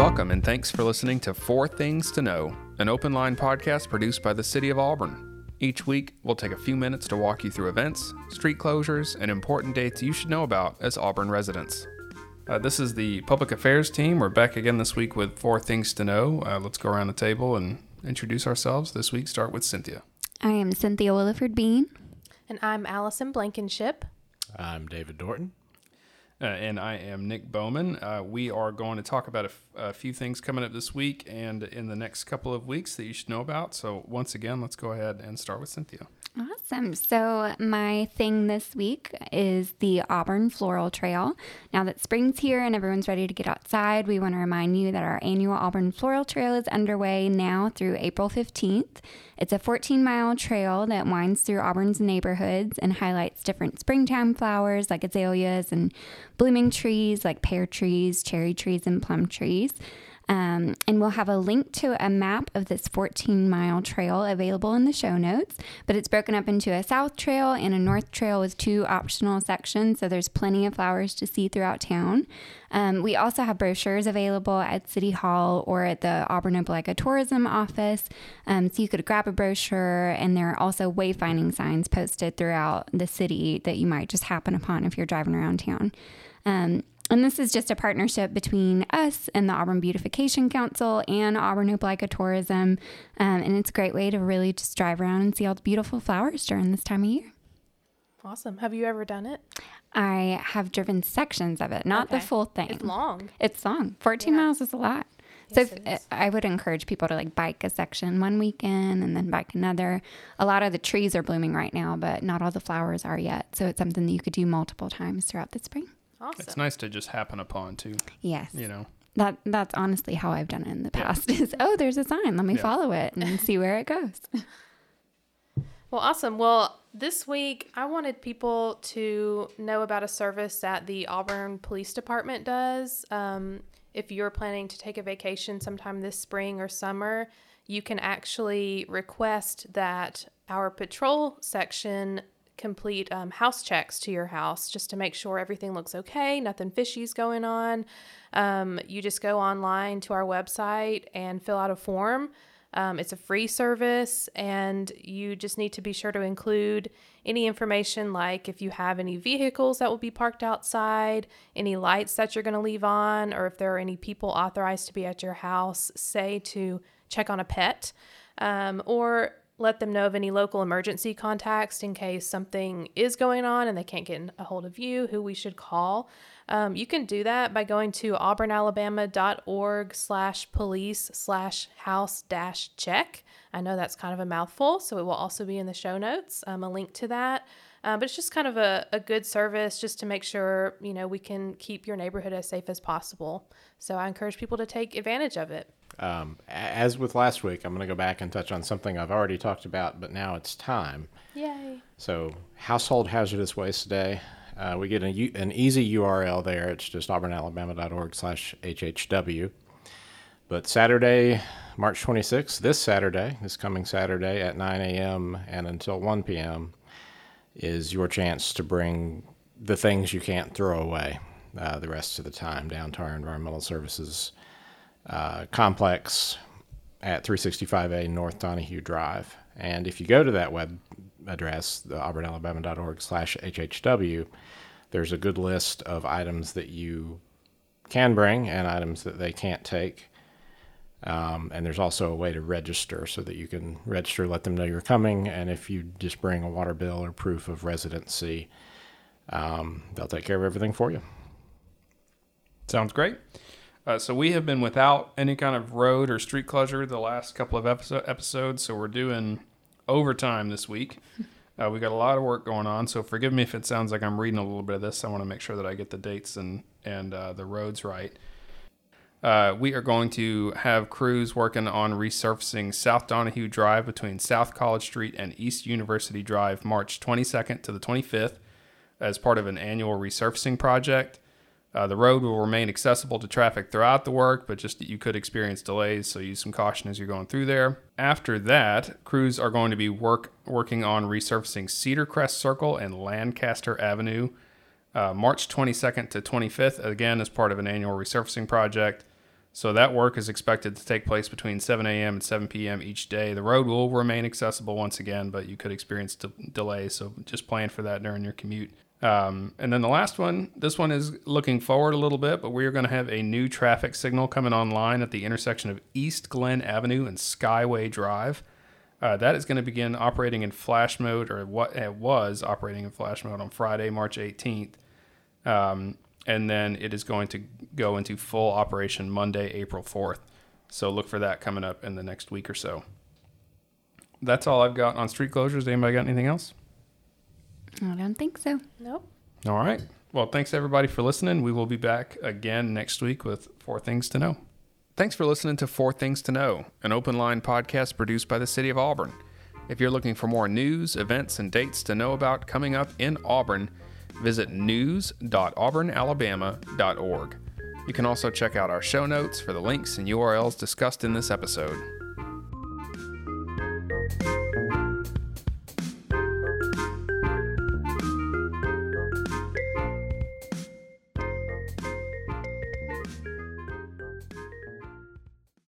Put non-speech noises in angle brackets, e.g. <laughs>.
Welcome and thanks for listening to Four Things to Know, an open line podcast produced by the City of Auburn. Each week, we'll take a few minutes to walk you through events, street closures, and important dates you should know about as Auburn residents. Uh, this is the Public Affairs team. We're back again this week with Four Things to Know. Uh, let's go around the table and introduce ourselves. This week, start with Cynthia. I am Cynthia Williford Bean. And I'm Allison Blankenship. I'm David Dorton. Uh, and I am Nick Bowman. Uh, we are going to talk about a, f- a few things coming up this week and in the next couple of weeks that you should know about. So, once again, let's go ahead and start with Cynthia. Awesome. So, my thing this week is the Auburn Floral Trail. Now that spring's here and everyone's ready to get outside, we want to remind you that our annual Auburn Floral Trail is underway now through April 15th. It's a 14 mile trail that winds through Auburn's neighborhoods and highlights different springtime flowers like azaleas and blooming trees like pear trees, cherry trees, and plum trees. Um, and we'll have a link to a map of this 14 mile trail available in the show notes. But it's broken up into a south trail and a north trail with two optional sections. So there's plenty of flowers to see throughout town. Um, we also have brochures available at City Hall or at the Auburn Opelika Tourism Office. Um, so you could grab a brochure, and there are also wayfinding signs posted throughout the city that you might just happen upon if you're driving around town. Um, and this is just a partnership between us and the Auburn Beautification Council and Auburn Opelika Tourism. Um, and it's a great way to really just drive around and see all the beautiful flowers during this time of year. Awesome. Have you ever done it? I have driven sections of it, not Okay. the full thing. It's long. It's long. 14 Yeah. miles is a lot. So Yes, if. I would encourage people to like bike a section one weekend and then bike another. A lot of the trees are blooming right now, but not all the flowers are yet. So it's something that you could do multiple times throughout the spring. Awesome. It's nice to just happen upon, too, Yes. you know. That that's honestly how I've done it in the past. <laughs> Is oh, there's a sign. Let me Yeah. follow it and see where it goes. <laughs> Well, awesome. Well, this week I wanted people to know about a service that the Auburn Police Department does. Um, if you're planning to take a vacation sometime this spring or summer, you can actually request that our patrol section complete um, house checks to your house just to make sure everything looks okay, nothing fishy's going on. Um, you just go online to our website and fill out a form. Um, it's a free service, and you just need to be sure to include any information like if you have any vehicles that will be parked outside, any lights that you're going to leave on, or if there are any people authorized to be at your house, say to check on a pet, um, or let them know of any local emergency contacts in case something is going on and they can't get a hold of you, who we should call. Um, you can do that by going to auburnalabama.org slash police slash house dash check. I know that's kind of a mouthful, so it will also be in the show notes, um, a link to that. Uh, but it's just kind of a, a good service just to make sure, you know, we can keep your neighborhood as safe as possible. So I encourage people to take advantage of it. Um, as with last week, I'm going to go back and touch on something I've already talked about, but now it's time. Yay. So, Household Hazardous Waste Day. Uh, we get a, an easy URL there. It's just auburnalabama.org slash HHW. But Saturday, March 26th, this Saturday, this coming Saturday at 9 a.m. and until 1 p.m., is your chance to bring the things you can't throw away uh, the rest of the time down to our environmental services uh, complex at 365A North Donahue Drive. And if you go to that web address, the auburnalabama.org slash HHW, there's a good list of items that you can bring and items that they can't take. Um, and there's also a way to register so that you can register, let them know you're coming, and if you just bring a water bill or proof of residency, um, they'll take care of everything for you. Sounds great. Uh, so we have been without any kind of road or street closure the last couple of episode, episodes. So we're doing overtime this week. Uh, we got a lot of work going on. So forgive me if it sounds like I'm reading a little bit of this. I want to make sure that I get the dates and and uh, the roads right. Uh, we are going to have crews working on resurfacing South Donahue Drive between South College Street and East University Drive, March 22nd to the 25th, as part of an annual resurfacing project. Uh, the road will remain accessible to traffic throughout the work, but just you could experience delays, so use some caution as you're going through there. After that, crews are going to be work working on resurfacing Cedar Crest Circle and Lancaster Avenue, uh, March 22nd to 25th, again as part of an annual resurfacing project. So that work is expected to take place between 7 a.m. and 7 p.m. each day. The road will remain accessible once again, but you could experience de- delays, so just plan for that during your commute. Um, and then the last one, this one is looking forward a little bit, but we are going to have a new traffic signal coming online at the intersection of East Glenn Avenue and Skyway Drive. Uh, that is going to begin operating in flash mode, or what it was operating in flash mode on Friday, March 18th. Um, and then it is going to go into full operation Monday, April 4th. So look for that coming up in the next week or so. That's all I've got on street closures. Anybody got anything else? I don't think so. Nope. All right. Well, thanks everybody for listening. We will be back again next week with Four Things to Know. Thanks for listening to Four Things to Know, an open line podcast produced by the City of Auburn. If you're looking for more news, events, and dates to know about coming up in Auburn, visit news.auburnalabama.org. You can also check out our show notes for the links and URLs discussed in this episode.